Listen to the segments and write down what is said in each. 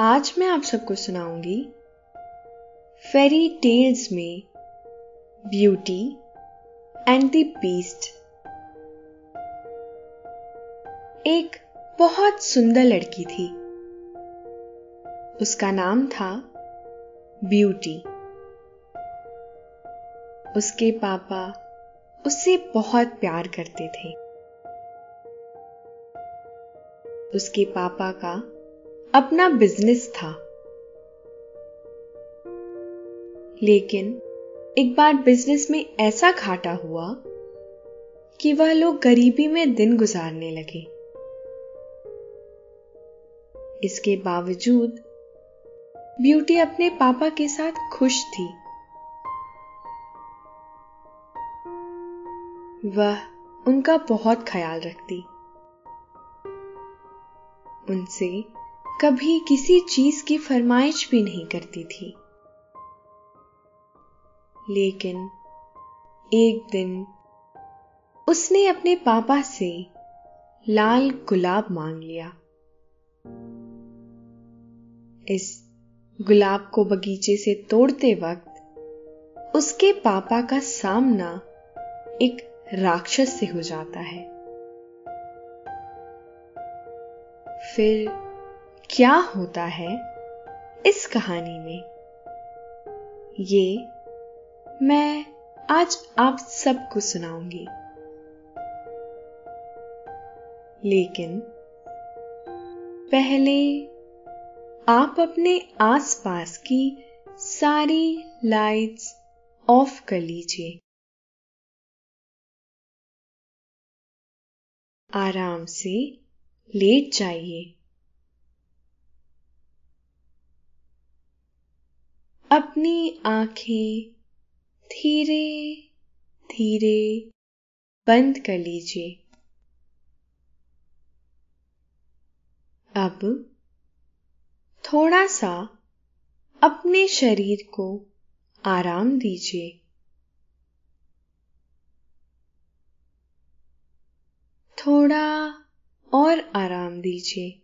आज मैं आप सबको सुनाऊँगी फेरी टेल्स में ब्यूटी एंड द बीस्ट एक बहुत सुंदर लड़की थी। उसका नाम था ब्यूटी उसके पापा उससे बहुत प्यार करते थे। उसके पापा का अपना बिज़नेस था। लेकिन एक बार बिज़नेस में ऐसा घाटा हुआ कि वह लोग गरीबी में दिन गुजारने लगे। इसके बावजूद ब्यूटी अपने पापा के साथ खुश थी। वह उनका बहुत ख्याल रखती। उनसे कभी किसी चीज़ की फरमाइश भी नहीं करती थी। लेकिन एक दिन उसने अपने पापा से लाल गुलाब मांग लिया। इस गुलाब को बगीचे से तोड़ते वक्त उसके पापा का सामना एक राक्षस से हो जाता है। फिर क्या होता है इस कहानी में? ये मैं आज आप सबको सुनाऊँगी। लेकिन पहले आप अपने आसपास की सारी लाइट्स ऑफ़ कर लीजिए। आराम से लेट जाइए। अपनी आँखें धीरे धीरे बंद कर लीजिए। अब थोड़ा सा अपने शरीर को आराम दीजिए। थोड़ा और आराम दीजिए।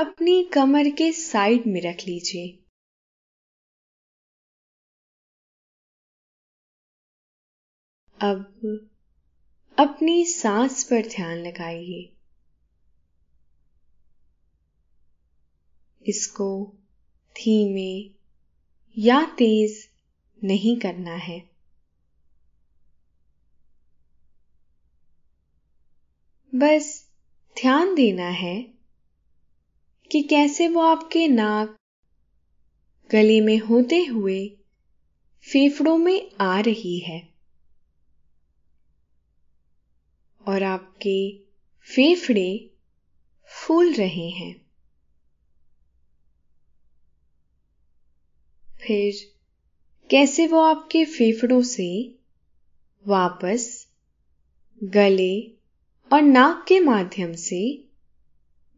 अपनी कमर के साइड में रख लीजिए। अब अपनी सांस पर ध्यान लगाइए। इसको धीमे या तेज नहीं करना है। बस ध्यान देना है कि कैसे वो आपके नाक गले में होते हुए फेफड़ों में आ रही है। और आपके फेफड़े फूल रहे हैं। फिर कैसे वो आपके फेफड़ों से वापस गले और नाक के माध्यम से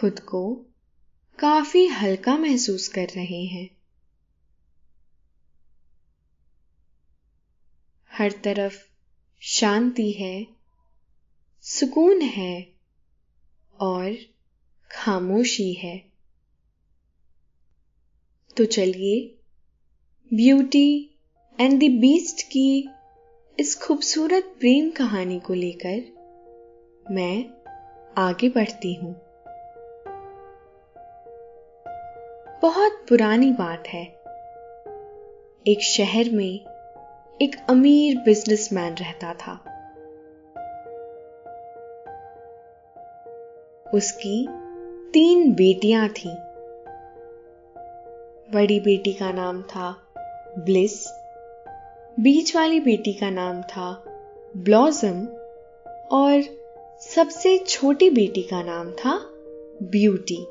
खुद को काफ़ी हल्का महसूस कर रहे हैं। हर तरफ़ शांति है, सुकून है और खामोशी है। तो चलिए, ब्यूटी एंड द बीस्ट की इस खूबसूरत प्रेम कहानी को लेकर मैं आगे बढ़ती हूँ। बहुत पुरानी बात है। एक शहर में एक अमीर बिजनेसमैन रहता था। उसकी तीन बेटियाँ थीं। बड़ी बेटी का नाम था ब्लिस। बीच वाली बेटी का नाम था ब्लॉसम। और सबसे छोटी बेटी का नाम था ब्यूटी।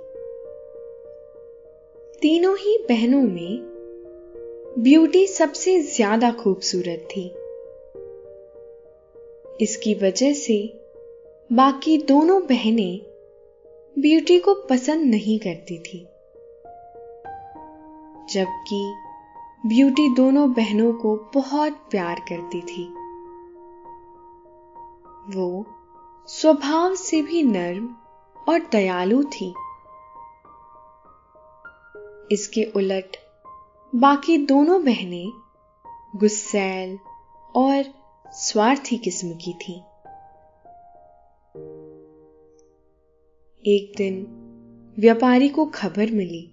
तीनों ही बहनों में ब्यूटी सबसे ज़्यादा खूबसूरत थी। इसकी वजह से बाकी दोनों बहनें ब्यूटी को पसंद नहीं करती थी। जबकि ब्यूटी दोनों बहनों को बहुत प्यार करती थी। वो स्वभाव से भी नर्म और दयालु थी। इसके उलट बाकी दोनों बहनें गुस्सैल और स्वार्थी किस्म की थी। एक दिन व्यापारी को खबर मिली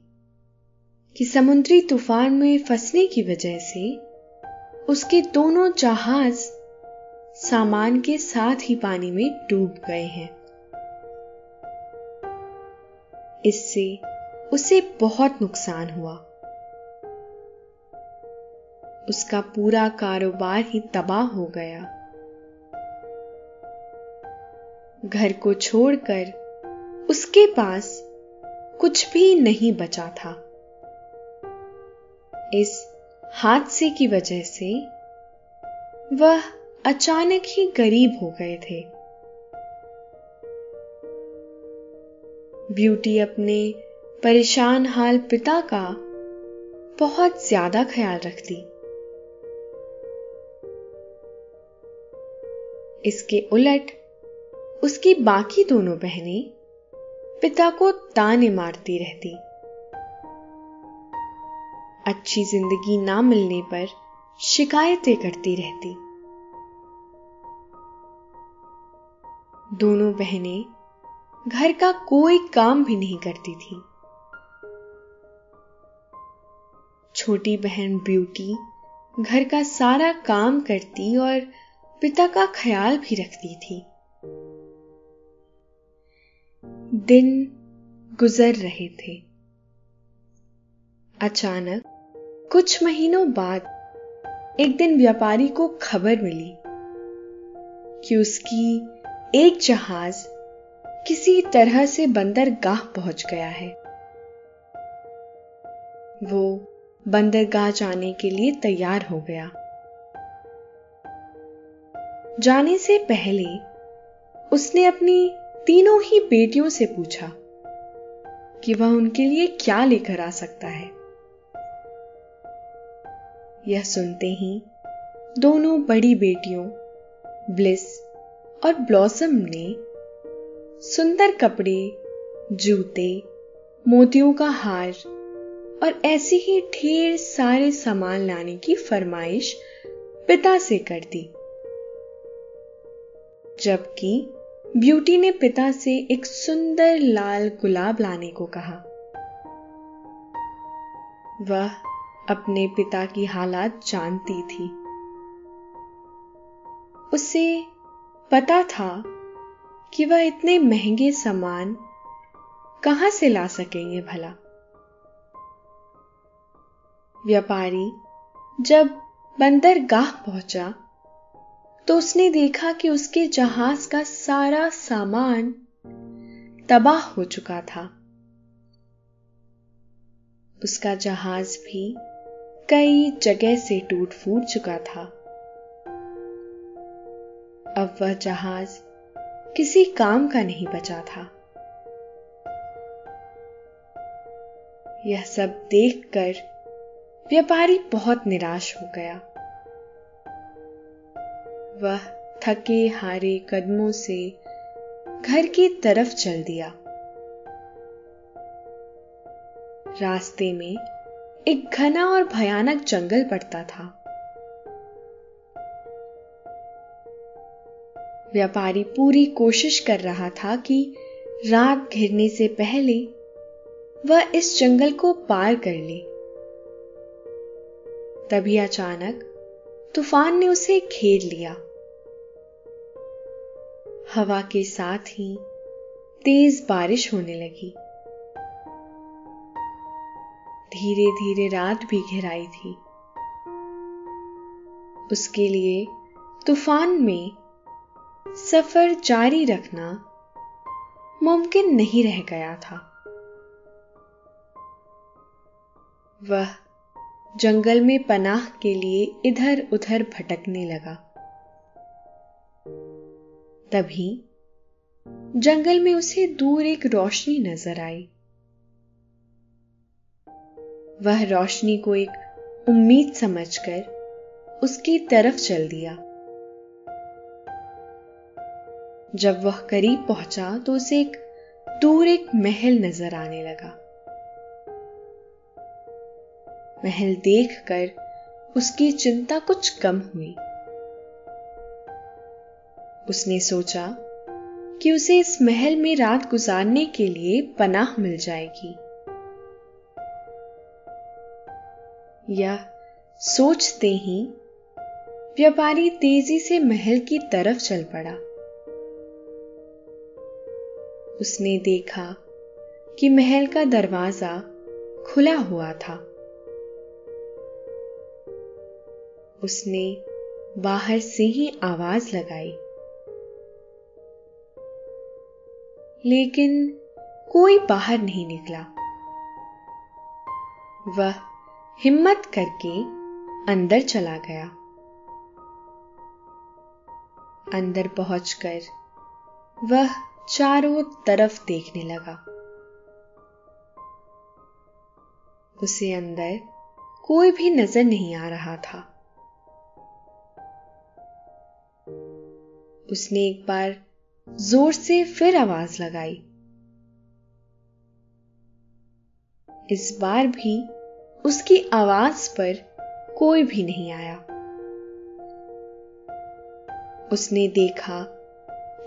कि समुद्री तूफ़ान में फंसने की वजह से उसके दोनों जहाज़ सामान के साथ ही पानी में डूब गए हैं। इससे उसे बहुत नुकसान हुआ। उसका पूरा कारोबार ही तबाह हो गया। घर को छोड़कर उसके पास कुछ भी नहीं बचा था। इस हादसे की वजह से वह अचानक ही गरीब हो गए थे। ब्यूटी अपने परेशान हाल पिता का बहुत ज़्यादा ख्याल रखती। इसके उलट उसकी बाकी दोनों बहनें पिता को ताने मारती रहती। अच्छी ज़िंदगी ना मिलने पर शिकायतें करती रहती। दोनों बहनें घर का कोई काम भी नहीं करती थी। छोटी बहन ब्यूटी घर का सारा काम करती और पिता का ख्याल भी रखती थी। दिन गुजर रहे थे। अचानक कुछ महीनों बाद एक दिन व्यापारी को खबर मिली कि उसकी एक जहाज़ किसी तरह से बंदरगाह पहुँच गया है। वो बंदरगाह जाने के लिए तैयार हो गया। जाने से पहले उसने अपनी तीनों ही बेटियों से पूछा कि वह उनके लिए क्या लेकर आ सकता है। यह सुनते ही दोनों बड़ी बेटियों, ब्लिस और ब्लॉसम ने सुंदर कपड़े, जूते, मोतियों का हार और ऐसे ही ढेर सारे सामान लाने की फरमाइश पिता से कर दी जबकि ब्यूटी ने पिता से एक सुंदर लाल गुलाब लाने को कहा। वह अपने पिता की हालात जानती थी। उसे पता था कि वह इतने महँगे सामान कहाँ से ला सकेंगे भला। व्यापारी जब बंदरगाह पहुँचा तो उसने देखा कि उसके जहाज़ का सारा सामान तबाह हो चुका था। उसका जहाज़ भी कई जगह से टूट फूट चुका था। अब वह जहाज़ किसी काम का नहीं बचा था। यह सब देखकर व्यापारी बहुत निराश हो गया। वह थके हारे कदमों से घर की तरफ़ चल दिया। रास्ते में एक घना और भयानक जंगल पड़ता था। व्यापारी पूरी कोशिश कर रहा था कि रात घिरने से पहले वह इस जंगल को पार कर ले। तभी अचानक तूफ़ान ने उसे घेर लिया। हवा के साथ ही तेज बारिश होने लगी। धीरे धीरे रात भी घिराई थी। उसके लिए तूफ़ान में सफ़र जारी रखना मुमकिन नहीं रह गया था। वह जंगल में पनाह के लिए इधर उधर भटकने लगा। तभी जंगल में उसे दूर एक रोशनी नज़र आई। वह रोशनी को एक उम्मीद समझकर उसकी तरफ़ चल दिया। जब वह करीब पहुँचा तो उसे एक दूर एक महल नज़र आने लगा। महल देखकर उसकी चिंता कुछ कम हुई। उसने सोचा कि उसे इस महल में रात गुजारने के लिए पनाह मिल जाएगी। यह सोचते ही व्यापारी तेज़ी से महल की तरफ़ चल पड़ा। उसने देखा कि महल का दरवाज़ा खुला हुआ था। उसने बाहर से ही आवाज़ लगाई। लेकिन कोई बाहर नहीं निकला। वह हिम्मत करके अंदर चला गया। अंदर पहुंचकर वह चारों तरफ़ देखने लगा। उसे अंदर कोई भी नज़र नहीं आ रहा था। उसने एक बार ज़ोर से फिर आवाज़ लगाई। इस बार भी उसकी आवाज़ पर कोई भी नहीं आया। उसने देखा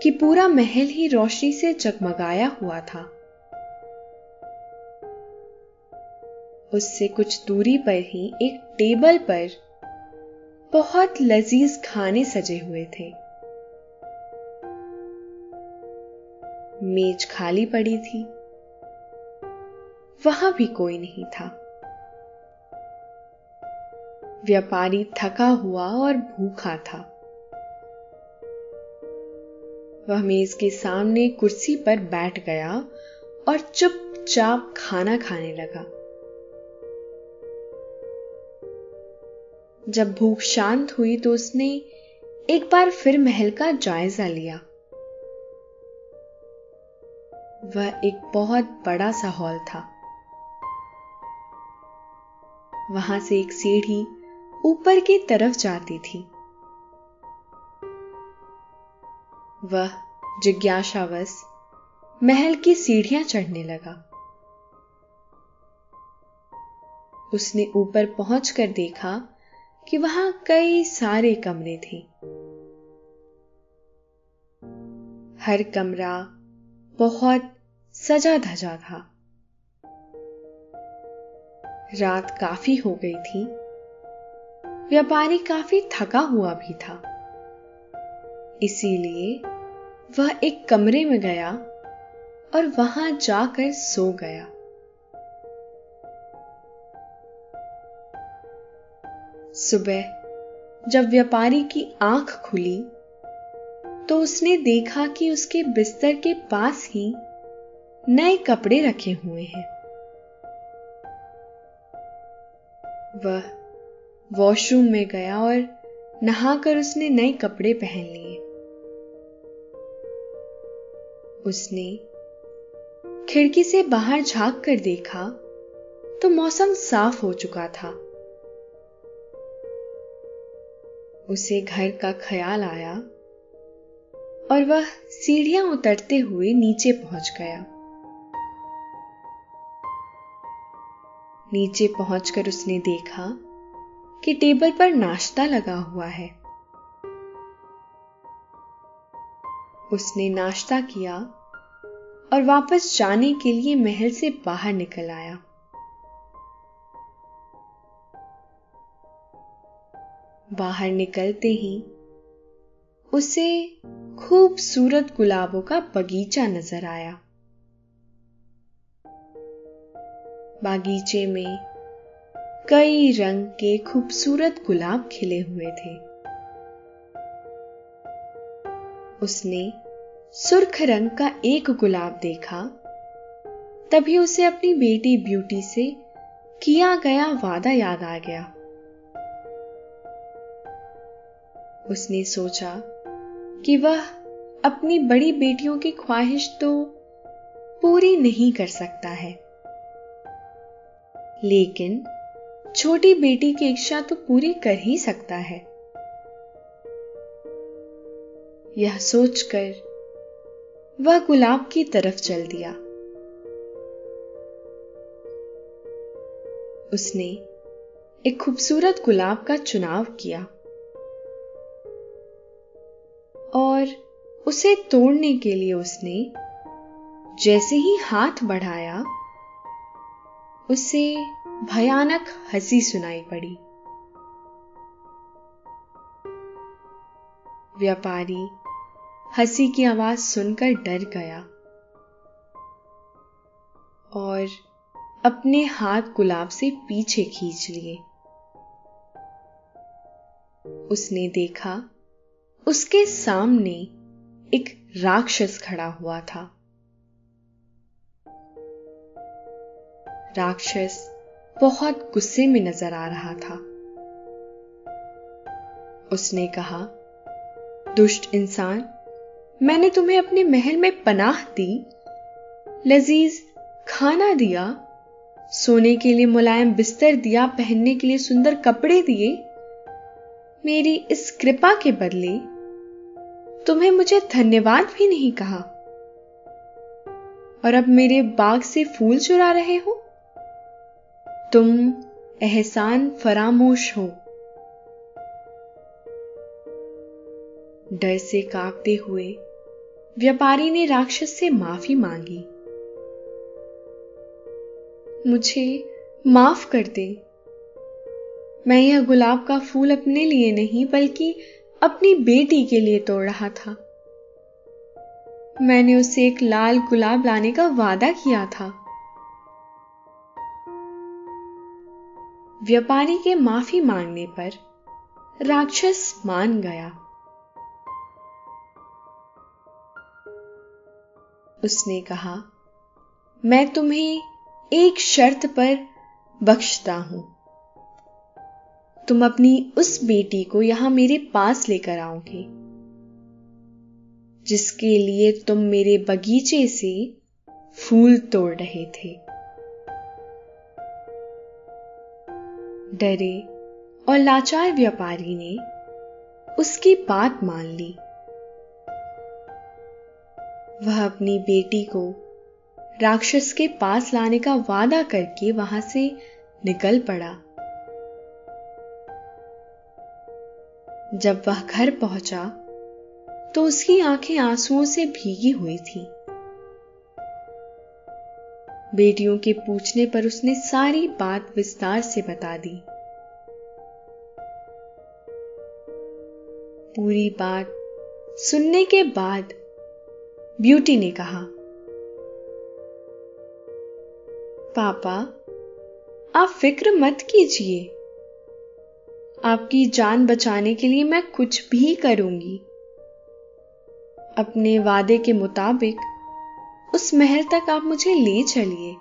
कि पूरा महल ही रोशनी से जगमगाया हुआ था। उससे कुछ दूरी पर ही एक टेबल पर बहुत लजीज खाने सजे हुए थे। मेज खाली पड़ी थी। वहाँ भी कोई नहीं था। व्यापारी थका हुआ और भूखा था। वह मेज के सामने कुर्सी पर बैठ गया और चुपचाप खाना खाने लगा। जब भूख शांत हुई तो उसने एक बार फिर महल का जायजा लिया। वह एक बहुत बड़ा सा हॉल था। वहाँ से एक सीढ़ी ऊपर की तरफ़ जाती थी। वह जिज्ञासावश महल की सीढ़ियाँ चढ़ने लगा। उसने ऊपर पहुंचकर देखा कि वहाँ कई सारे कमरे थे। हर कमरा बहुत सजा धजा था। रात काफ़ी हो गई थी। व्यापारी काफ़ी थका हुआ भी था। इसीलिए वह एक कमरे में गया और वहाँ जाकर सो गया। सुबह जब व्यापारी की आँख खुली तो उसने देखा कि उसके बिस्तर के पास ही नए कपड़े रखे हुए हैं। वह वॉशरूम में गया और नहाकर उसने नए कपड़े पहन लिए। उसने खिड़की से बाहर झाँक कर देखा तो मौसम साफ़ हो चुका था। उसे घर का ख्याल आया और वह सीढ़ियाँ उतरते हुए नीचे पहुँच गया। नीचे पहुंचकर उसने देखा कि टेबल पर नाश्ता लगा हुआ है। उसने नाश्ता किया और वापस जाने के लिए महल से बाहर निकल आया। बाहर निकलते ही उसे खूबसूरत गुलाबों का बगीचा नज़र आया। बागीचे में कई रंग के खूबसूरत गुलाब खिले हुए थे। उसने सुर्ख रंग का एक गुलाब देखा, तभी उसे अपनी बेटी ब्यूटी से किया गया वादा याद आ गया। उसने सोचा कि वह अपनी बड़ी बेटियों की ख्वाहिश तो पूरी नहीं कर सकता है। लेकिन छोटी बेटी की इच्छा तो पूरी कर ही सकता है। यह सोचकर वह गुलाब की तरफ़ चल दिया। उसने एक खूबसूरत गुलाब का चुनाव किया और उसे तोड़ने के लिए उसने जैसे ही हाथ बढ़ाया उसे भयानक हँसी सुनाई पड़ी। व्यापारी हँसी की आवाज़ सुनकर डर गया और अपने हाथ गुलाब से पीछे खींच लिए। उसने देखा उसके सामने एक राक्षस खड़ा हुआ था। राक्षस बहुत गुस्से में नज़र आ रहा था। उसने कहा, दुष्ट इंसान, मैंने तुम्हें अपने महल में पनाह दी, लजीज खाना दिया, सोने के लिए मुलायम बिस्तर दिया, पहनने के लिए सुंदर कपड़े दिए। मेरी इस कृपा के बदले तुम्हें मुझे धन्यवाद भी नहीं कहा। और अब मेरे बाग से फूल चुरा रहे हो? तुम एहसान फरामोश हो। डर से कांपते हुए व्यापारी ने राक्षस से माफ़ी मांगी। मुझे माफ़ कर दे। मैं यह गुलाब का फूल अपने लिए नहीं, बल्कि अपनी बेटी के लिए तोड़ रहा था। मैंने उसे एक लाल गुलाब लाने का वादा किया था। व्यापारी के माफ़ी मांगने पर राक्षस मान गया। उसने कहा, मैं तुम्हें एक शर्त पर बख्शता हूँ। तुम अपनी उस बेटी को यहाँ मेरे पास लेकर आओगे, जिसके लिए तुम मेरे बगीचे से फूल तोड़ रहे थे। डरे और लाचार व्यापारी ने उसकी बात मान ली। वह अपनी बेटी को राक्षस के पास लाने का वादा करके वहाँ से निकल पड़ा। जब वह घर पहुँचा तो उसकी आँखें आंसुओं से भीगी हुई थी। बेटियों के पूछने पर उसने सारी बात विस्तार से बता दी। पूरी बात सुनने के बाद ब्यूटी ने कहा, पापा, आप फ़िक्र मत कीजिए। आपकी जान बचाने के लिए मैं कुछ भी करूँगी। अपने वादे के मुताबिक उस महल तक आप मुझे ले चलिए।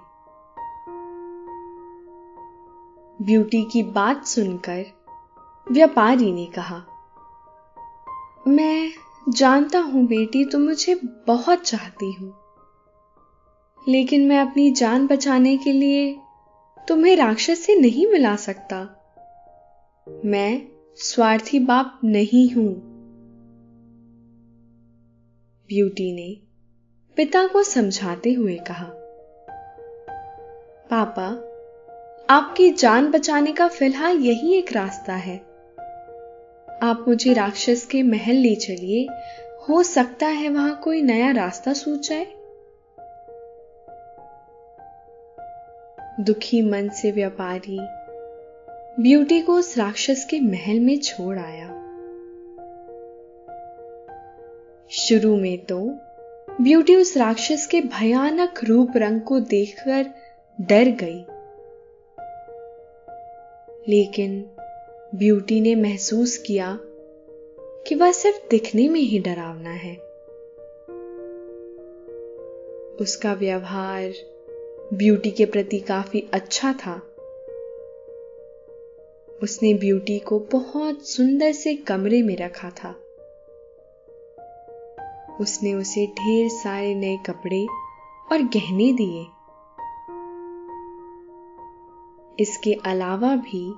ब्यूटी की बात सुनकर व्यापारी ने कहा, मैं जानता हूँ बेटी, तुम मुझे बहुत चाहती हो, लेकिन मैं अपनी जान बचाने के लिए तुम्हें राक्षस से नहीं मिला सकता। मैं स्वार्थी बाप नहीं हूँ। ब्यूटी ने पिता को समझाते हुए कहा, पापा, आपकी जान बचाने का फ़िलहाल यही एक रास्ता है। आप मुझे राक्षस के महल ले चलिए, हो सकता है वहाँ कोई नया रास्ता सूझ जाए। दुखी मन से व्यापारी, ब्यूटी को उस राक्षस के महल में छोड़ आया। शुरू में तो ब्यूटी उस राक्षस के भयानक रूप रंग को देखकर डर गई। लेकिन ब्यूटी ने महसूस किया कि वह सिर्फ़ दिखने में ही डरावना है। उसका व्यवहार ब्यूटी के प्रति काफ़ी अच्छा था। उसने ब्यूटी को बहुत सुंदर से कमरे में रखा था। उसने उसे ढेर सारे नए कपड़े और गहने दिए। इसके अलावा भी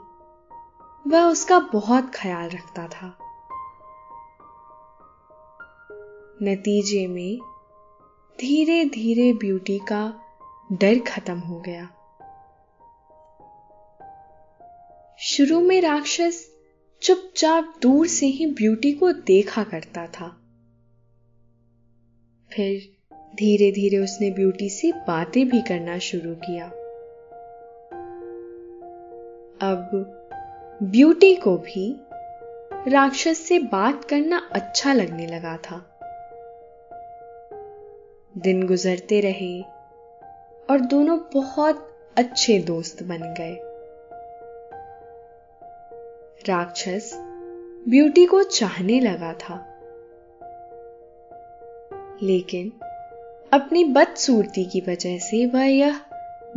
वह उसका बहुत ख्याल रखता था। नतीजे में धीरे धीरे ब्यूटी का डर खत्म हो गया। शुरू में राक्षस चुपचाप दूर से ही ब्यूटी को देखा करता था। फिर धीरे धीरे उसने ब्यूटी से बातें भी करना शुरू किया। अब ब्यूटी को भी राक्षस से बात करना अच्छा लगने लगा था। दिन गुजरते रहे और दोनों बहुत अच्छे दोस्त बन गए। राक्षस ब्यूटी को चाहने लगा था। लेकिन अपनी बदसूरती की वजह से वह यह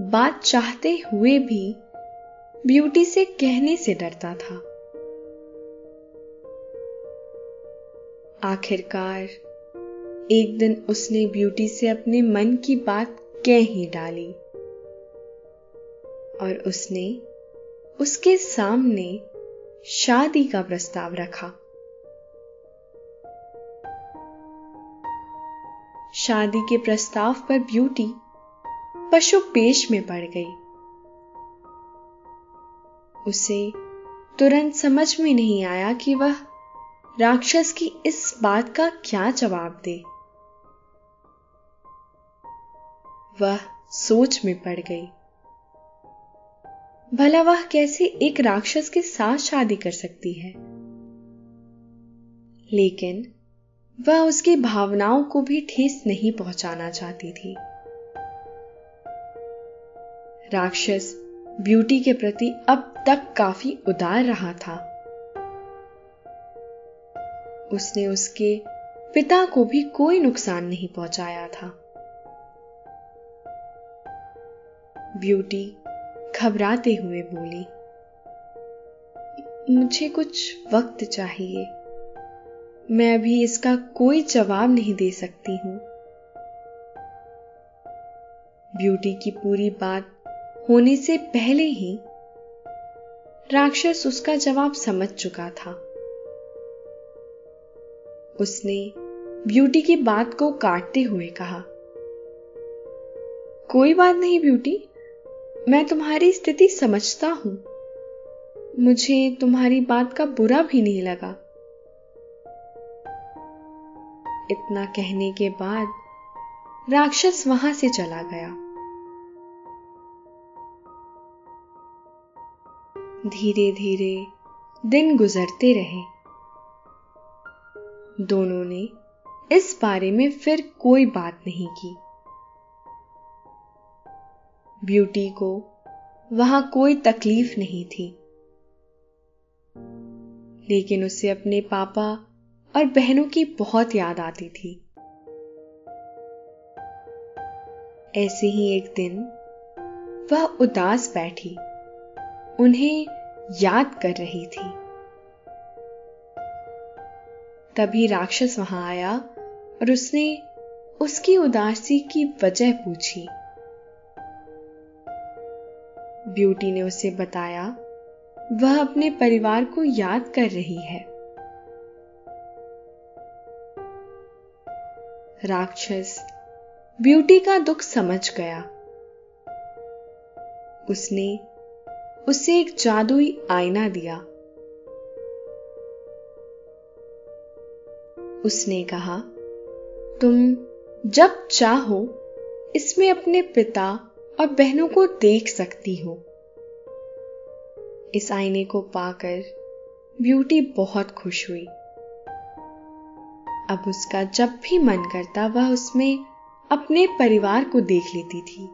बात चाहते हुए भी ब्यूटी से कहने से डरता था। आखिरकार, एक दिन उसने ब्यूटी से अपने मन की बात कह ही डाली और उसने उसके सामने शादी का प्रस्ताव रखा। शादी के प्रस्ताव पर ब्यूटी पशु पेश में पड़ गई। उसे तुरंत समझ में नहीं आया कि वह राक्षस की इस बात का क्या जवाब दे। वह सोच में पड़ गई। भला वह कैसे एक राक्षस के साथ शादी कर सकती है? लेकिन वह उसकी भावनाओं को भी ठेस नहीं पहुंचाना चाहती थी। राक्षस ब्यूटी के प्रति अब तक काफ़ी उदार रहा था। उसने उसके पिता को भी कोई नुकसान नहीं पहुँचाया था। ब्यूटी घबराते हुए बोली, मुझे कुछ वक्त चाहिए। मैं अभी इसका कोई जवाब नहीं दे सकती हूँ। ब्यूटी की पूरी बात होने से पहले ही राक्षस उसका जवाब समझ चुका था। उसने ब्यूटी की बात को काटते हुए कहा, कोई बात नहीं ब्यूटी, मैं तुम्हारी स्थिति समझता हूँ। मुझे तुम्हारी बात का बुरा भी नहीं लगा। इतना कहने के बाद राक्षस वहाँ से चला गया। धीरे धीरे दिन गुजरते रहे। दोनों ने इस बारे में फिर कोई बात नहीं की। ब्यूटी को वहाँ कोई तकलीफ़ नहीं थी। लेकिन उसे अपने पापा और बहनों की बहुत याद आती थी। ऐसे ही एक दिन वह उदास बैठी, उन्हें याद कर रही थी। तभी राक्षस वहाँ आया और उसने उसकी उदासी की वजह पूछी। ब्यूटी ने उसे बताया, वह अपने परिवार को याद कर रही है। राक्षस, ब्यूटी का दुख समझ गया। उसने उसे एक जादुई आईना दिया। उसने कहा, तुम जब चाहो, इसमें अपने पिता और बहनों को देख सकती हो। इस आईने को पाकर ब्यूटी बहुत खुश हुई। अब उसका जब भी मन करता, वह उसमें अपने परिवार को देख लेती थी।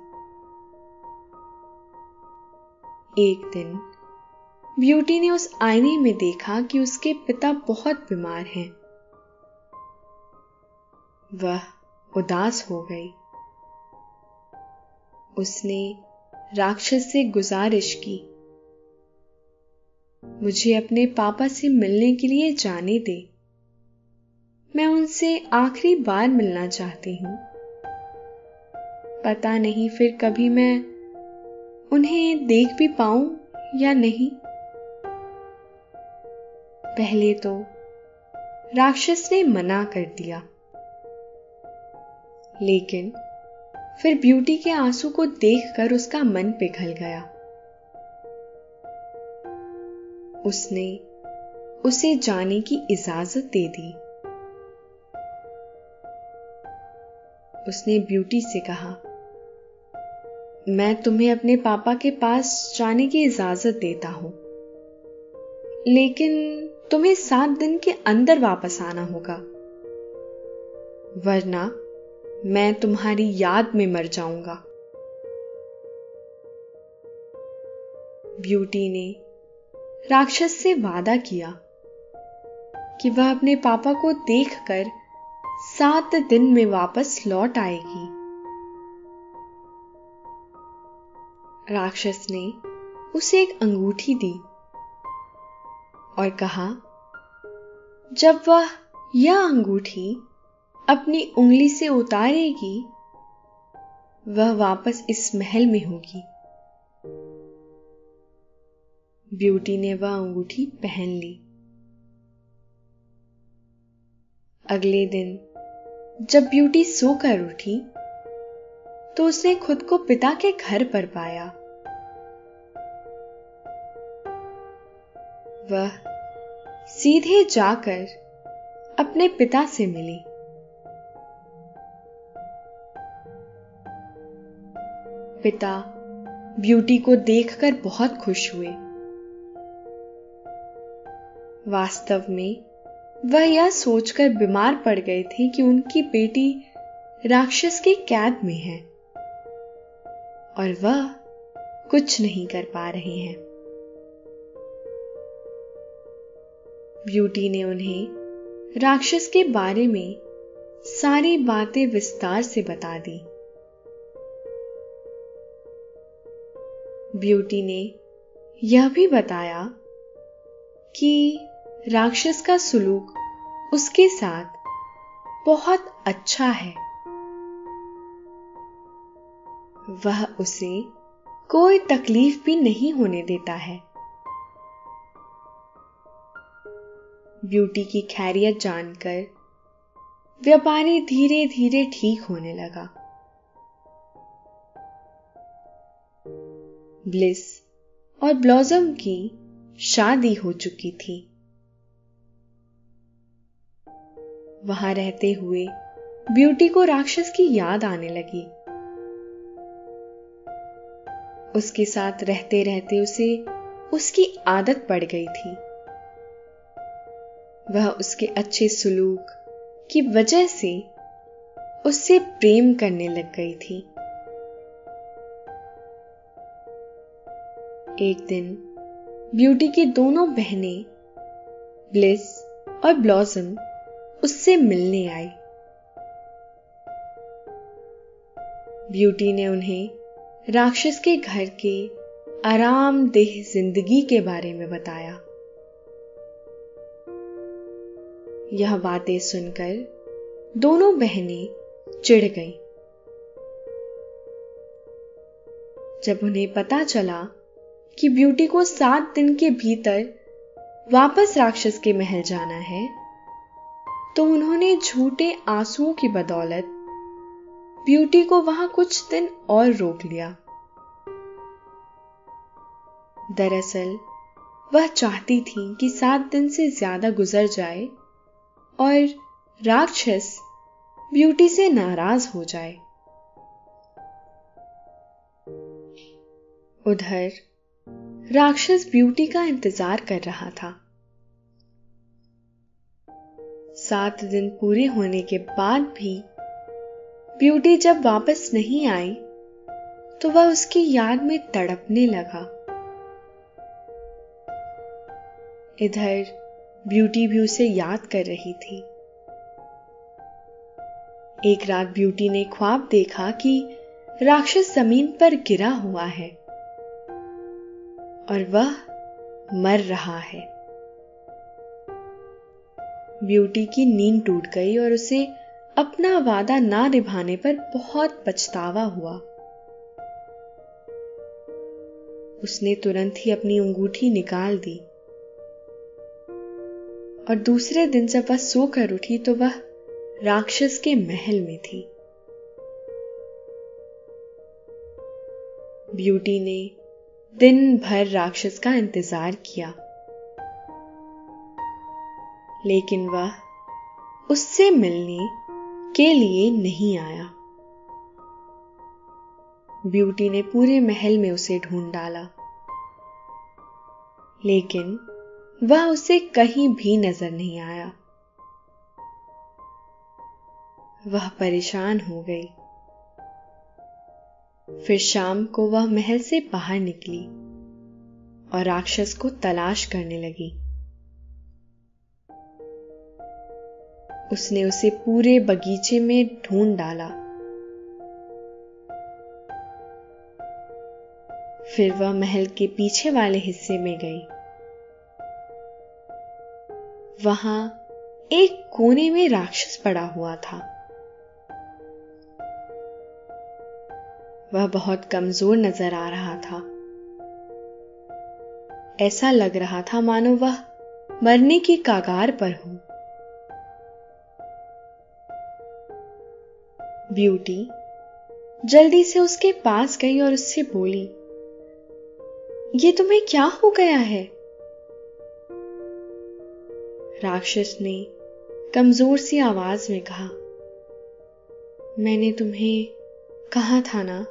एक दिन, ब्यूटी ने उस आईने में देखा कि उसके पिता बहुत बीमार हैं। वह उदास हो गई। उसने राक्षस से गुजारिश की, मुझे अपने पापा से मिलने के लिए जाने दे। मैं उनसे आखिरी बार मिलना चाहती हूँ। पता नहीं फिर कभी मैं उन्हें देख भी पाऊँ या नहीं। पहले तो राक्षस ने मना कर दिया। लेकिन फिर ब्यूटी के आँसू को देखकर उसका मन पिघल गया। उसने उसे जाने की इजाज़त दे दी। उसने ब्यूटी से कहा, मैं तुम्हें अपने पापा के पास जाने की इजाज़त देता हूँ, लेकिन तुम्हें सात दिन के अंदर वापस आना होगा, वरना मैं तुम्हारी याद में मर जाऊँगा ब्यूटी ने राक्षस से वादा किया कि वह अपने पापा को देखकर सात दिन में वापस लौट आएगी। राक्षस ने उसे एक अंगूठी दी और कहा, जब वह यह अंगूठी अपनी उंगली से उतारेगी, वह वापस इस महल में होगी। ब्यूटी ने वह अंगूठी पहन ली। अगले दिन, जब ब्यूटी सोकर उठी तो उसने खुद को पिता के घर पर पाया। वह सीधे जाकर अपने पिता से मिली। पिता ब्यूटी को देखकर बहुत खुश हुए। वास्तव में वह यह सोचकर बीमार पड़ गए थे कि उनकी बेटी राक्षस के कैद में है और वह कुछ नहीं कर पा रहे हैं। ब्यूटी ने उन्हें राक्षस के बारे में सारी बातें विस्तार से बता दी। ब्यूटी ने यह भी बताया कि राक्षस का सुलूक उसके साथ बहुत अच्छा है। वह उसे कोई तकलीफ़ भी नहीं होने देता है। ब्यूटी की खैरियत जानकर व्यापारी धीरे धीरे ठीक होने लगा। ब्लिस और ब्लॉजम की शादी हो चुकी थी। वहाँ रहते हुए ब्यूटी को राक्षस की याद आने लगी। उसके साथ रहते रहते उसे उसकी आदत पड़ गई थी। वह उसके अच्छे सुलूक की वजह से उससे प्रेम करने लग गई थी। एक दिन ब्यूटी की दोनों बहनें ब्लिस और ब्लॉसम उससे मिलने आई ब्यूटी ने उन्हें राक्षस के घर के आरामदेह ज़िंदगी के बारे में बताया यह बातें सुनकर दोनों बहनें चिढ़ गईं। जब उन्हें पता चला कि ब्यूटी को सात दिन के भीतर वापस राक्षस के महल जाना है तो उन्होंने झूठे आंसुओं की बदौलत ब्यूटी को वहाँ कुछ दिन और रोक लिया। दरअसल, वह चाहती थी कि सात दिन से ज़्यादा गुजर जाए और राक्षस ब्यूटी से नाराज़ हो जाए। उधर, राक्षस ब्यूटी का इंतज़ार कर रहा था। सात दिन पूरे होने के बाद भी ब्यूटी जब वापस नहीं आई तो वह उसकी याद में तड़पने लगा। इधर ब्यूटी भी उसे याद कर रही थी। एक रात ब्यूटी ने ख्वाब देखा कि राक्षस ज़मीन पर गिरा हुआ है और वह मर रहा है। ब्यूटी की नींद टूट गई और उसे अपना वादा ना निभाने पर बहुत पछतावा हुआ। उसने तुरंत ही अपनी अंगूठी निकाल दी और दूसरे दिन जब वह सोकर उठी तो वह राक्षस के महल में थी। ब्यूटी ने दिन भर राक्षस का इंतज़ार किया। लेकिन वह उससे मिलने के लिए नहीं आया। ब्यूटी ने पूरे महल में उसे ढूंढ डाला। लेकिन वह उसे कहीं भी नज़र नहीं आया। वह परेशान हो गई। फिर शाम को वह महल से बाहर निकली और राक्षस को तलाश करने लगी। उसने उसे पूरे बगीचे में ढूंढ डाला। फिर वह महल के पीछे वाले हिस्से में गई। वहाँ एक कोने में राक्षस पड़ा हुआ था। वह बहुत कमज़ोर नज़र आ रहा था। ऐसा लग रहा था मानो वह मरने की कागार पर हो। ब्यूटी। जल्दी से उसके पास गई और उससे बोली, ये तुम्हें क्या हो गया है? राक्षस ने कमज़ोर सी आवाज़ में कहा, मैंने तुम्हें कहा था ना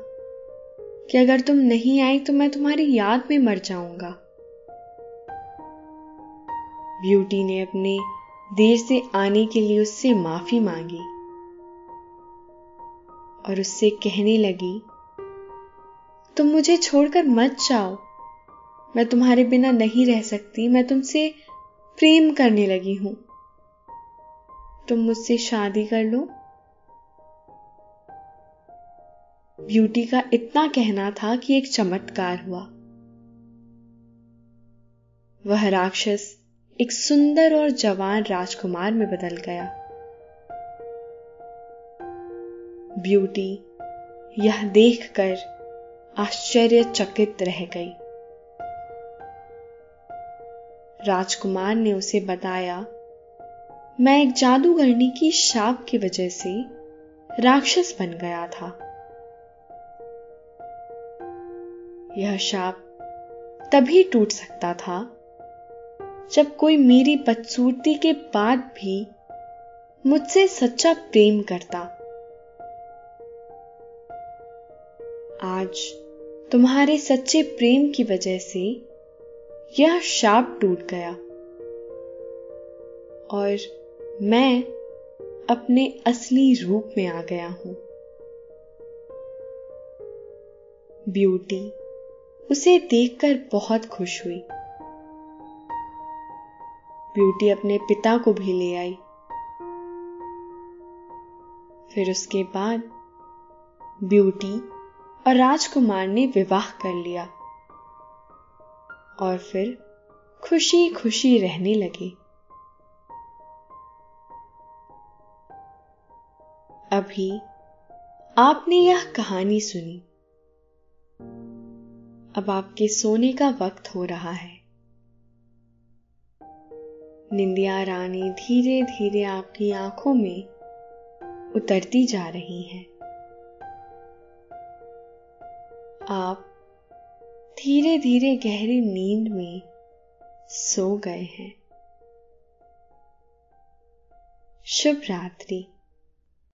कि अगर तुम नहीं आई तो मैं तुम्हारी याद में मर जाऊँगा। ब्यूटी ने अपने देर से आने के लिए उससे माफ़ी मांगी। और उससे कहने लगी, तुम मुझे छोड़कर मत जाओ। मैं तुम्हारे बिना नहीं रह सकती। मैं तुमसे प्रेम करने लगी हूँ। तुम मुझसे शादी कर लो। ब्यूटी का इतना कहना था कि एक चमत्कार हुआ। वह राक्षस एक सुंदर और जवान राजकुमार में बदल गया। ब्यूटी। यह देखकर आश्चर्यचकित रह गई। राजकुमार ने उसे बताया, मैं एक जादूगरनी की शाप की वजह से राक्षस बन गया था। यह शाप तभी टूट सकता था जब कोई मेरी बदसूरती के बाद भी मुझसे सच्चा प्रेम करता। आज तुम्हारे सच्चे प्रेम की वजह से यह शाप टूट गया। और मैं अपने असली रूप में आ गया हूँ। ब्यूटी, उसे देखकर बहुत खुश हुई। ब्यूटी अपने पिता को भी ले आई। फिर उसके बाद ब्यूटी और राजकुमार ने विवाह कर लिया। और फिर खुशी खुशी रहने लगे। अभी आपने यह कहानी सुनी। अब आपके सोने का वक्त हो रहा है। निंदिया रानी धीरे धीरे आपकी आँखों में उतरती जा रही हैं। आप धीरे धीरे गहरी नींद में सो गए हैं। शुभ रात्रि।